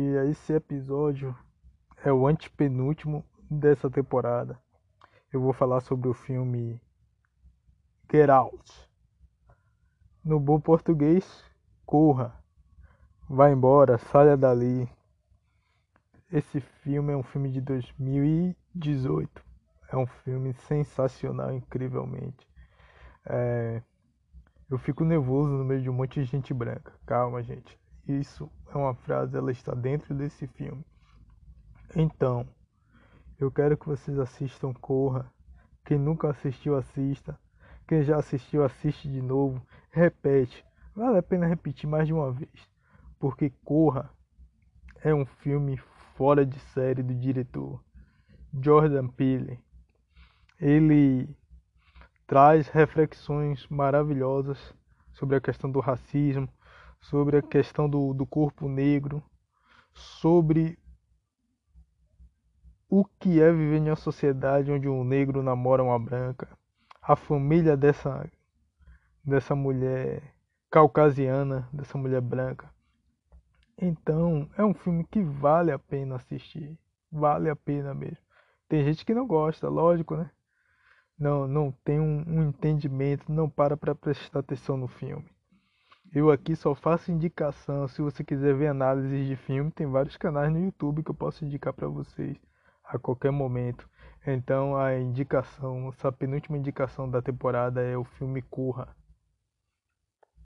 E esse episódio é o antepenúltimo dessa temporada. Eu vou falar sobre o filme Get Out. No bom português, corra, vá embora, saia dali. Esse filme é um filme de 2018. É um filme sensacional, incrivelmente. É... Eu fico nervoso no meio de um monte de gente branca. Calma, gente. Isso é uma frase, ela está dentro desse filme. Então, eu quero que vocês assistam Corra. Quem nunca assistiu, assista. Quem já assistiu, assiste de novo. Repete. Vale a pena repetir mais de uma vez. Porque Corra é um filme fora de série do diretor Jordan Peele. Ele traz reflexões maravilhosas sobre a questão do racismo, sobre a questão do, do corpo negro, sobre o que é viver em uma sociedade onde um negro namora uma branca, a família dessa, dessa mulher caucasiana, dessa mulher branca. Então, é um filme que vale a pena assistir. Vale a pena mesmo. Tem gente que não gosta, lógico, né? Não, não tem um, um entendimento, não para para prestar atenção no filme. Eu aqui só faço indicação. Se você quiser ver análises de filme, tem vários canais no YouTube que eu posso indicar para vocês a qualquer momento. Então a indicação, essa penúltima indicação da temporada é o filme Corra.